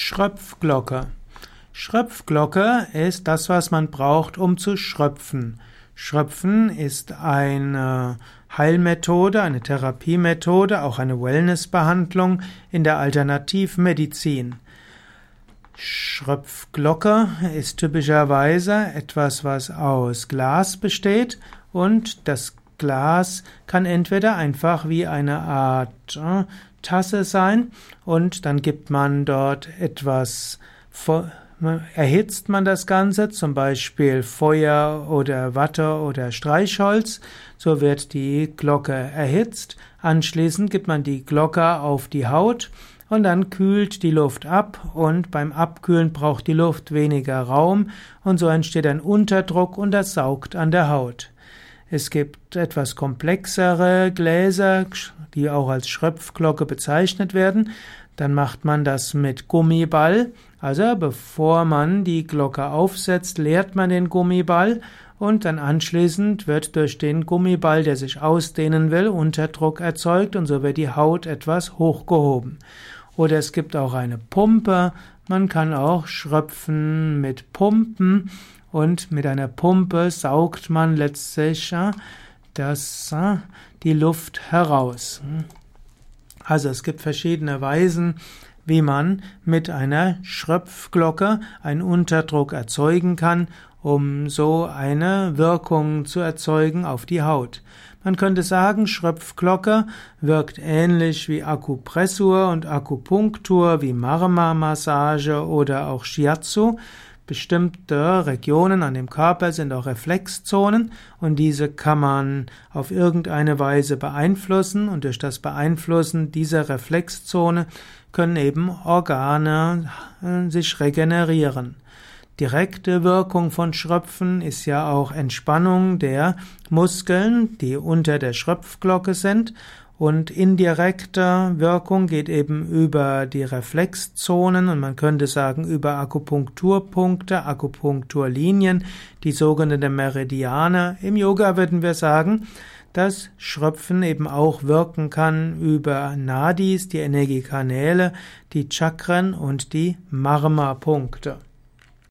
Schröpfglocke. Schröpfglocke ist das, was man braucht, um zu schröpfen. Schröpfen ist eine Heilmethode, eine Therapiemethode, auch eine Wellnessbehandlung in der Alternativmedizin. Schröpfglocke ist typischerweise etwas, was aus Glas besteht und das Glas kann entweder einfach wie eine Art äh, Tasse sein und dann gibt man dort etwas, erhitzt man das Ganze, zum Beispiel Feuer oder Watte oder Streichholz, so wird die Glocke erhitzt, anschließend gibt man die Glocke auf die Haut und dann kühlt die Luft ab und beim Abkühlen braucht die Luft weniger Raum und so entsteht ein Unterdruck und das saugt an der Haut. Es gibt etwas komplexere Gläser, die auch als Schröpfglocke bezeichnet werden. Dann macht man das mit Gummiball. Also bevor man die Glocke aufsetzt, leert man den Gummiball und dann anschließend wird durch den Gummiball, der sich ausdehnen will, Unterdruck erzeugt und so wird die Haut etwas hochgehoben. Oder es gibt auch eine Pumpe. Man kann auch schröpfen mit Pumpen und mit einer Pumpe saugt man letztlich das, die Luft heraus. Also es gibt verschiedene Weisen, wie man mit einer Schröpfglocke einen Unterdruck erzeugen kann, um so eine Wirkung zu erzeugen auf die Haut. Man könnte sagen, Schröpfglocke wirkt ähnlich wie Akupressur und Akupunktur, wie Marma-Massage oder auch Shiatsu. Bestimmte Regionen an dem Körper sind auch Reflexzonen und diese kann man auf irgendeine Weise beeinflussen und durch das Beeinflussen dieser Reflexzone können eben Organe äh, sich regenerieren. Direkte Wirkung von Schröpfen ist ja auch Entspannung der Muskeln, die unter der Schröpfglocke sind und indirekte Wirkung geht eben über die Reflexzonen und man könnte sagen über Akupunkturpunkte, Akupunkturlinien, die sogenannte Meridiane. Im Yoga würden wir sagen, dass Schröpfen eben auch wirken kann über Nadis, die Energiekanäle, die Chakren und die Marma-Punkte.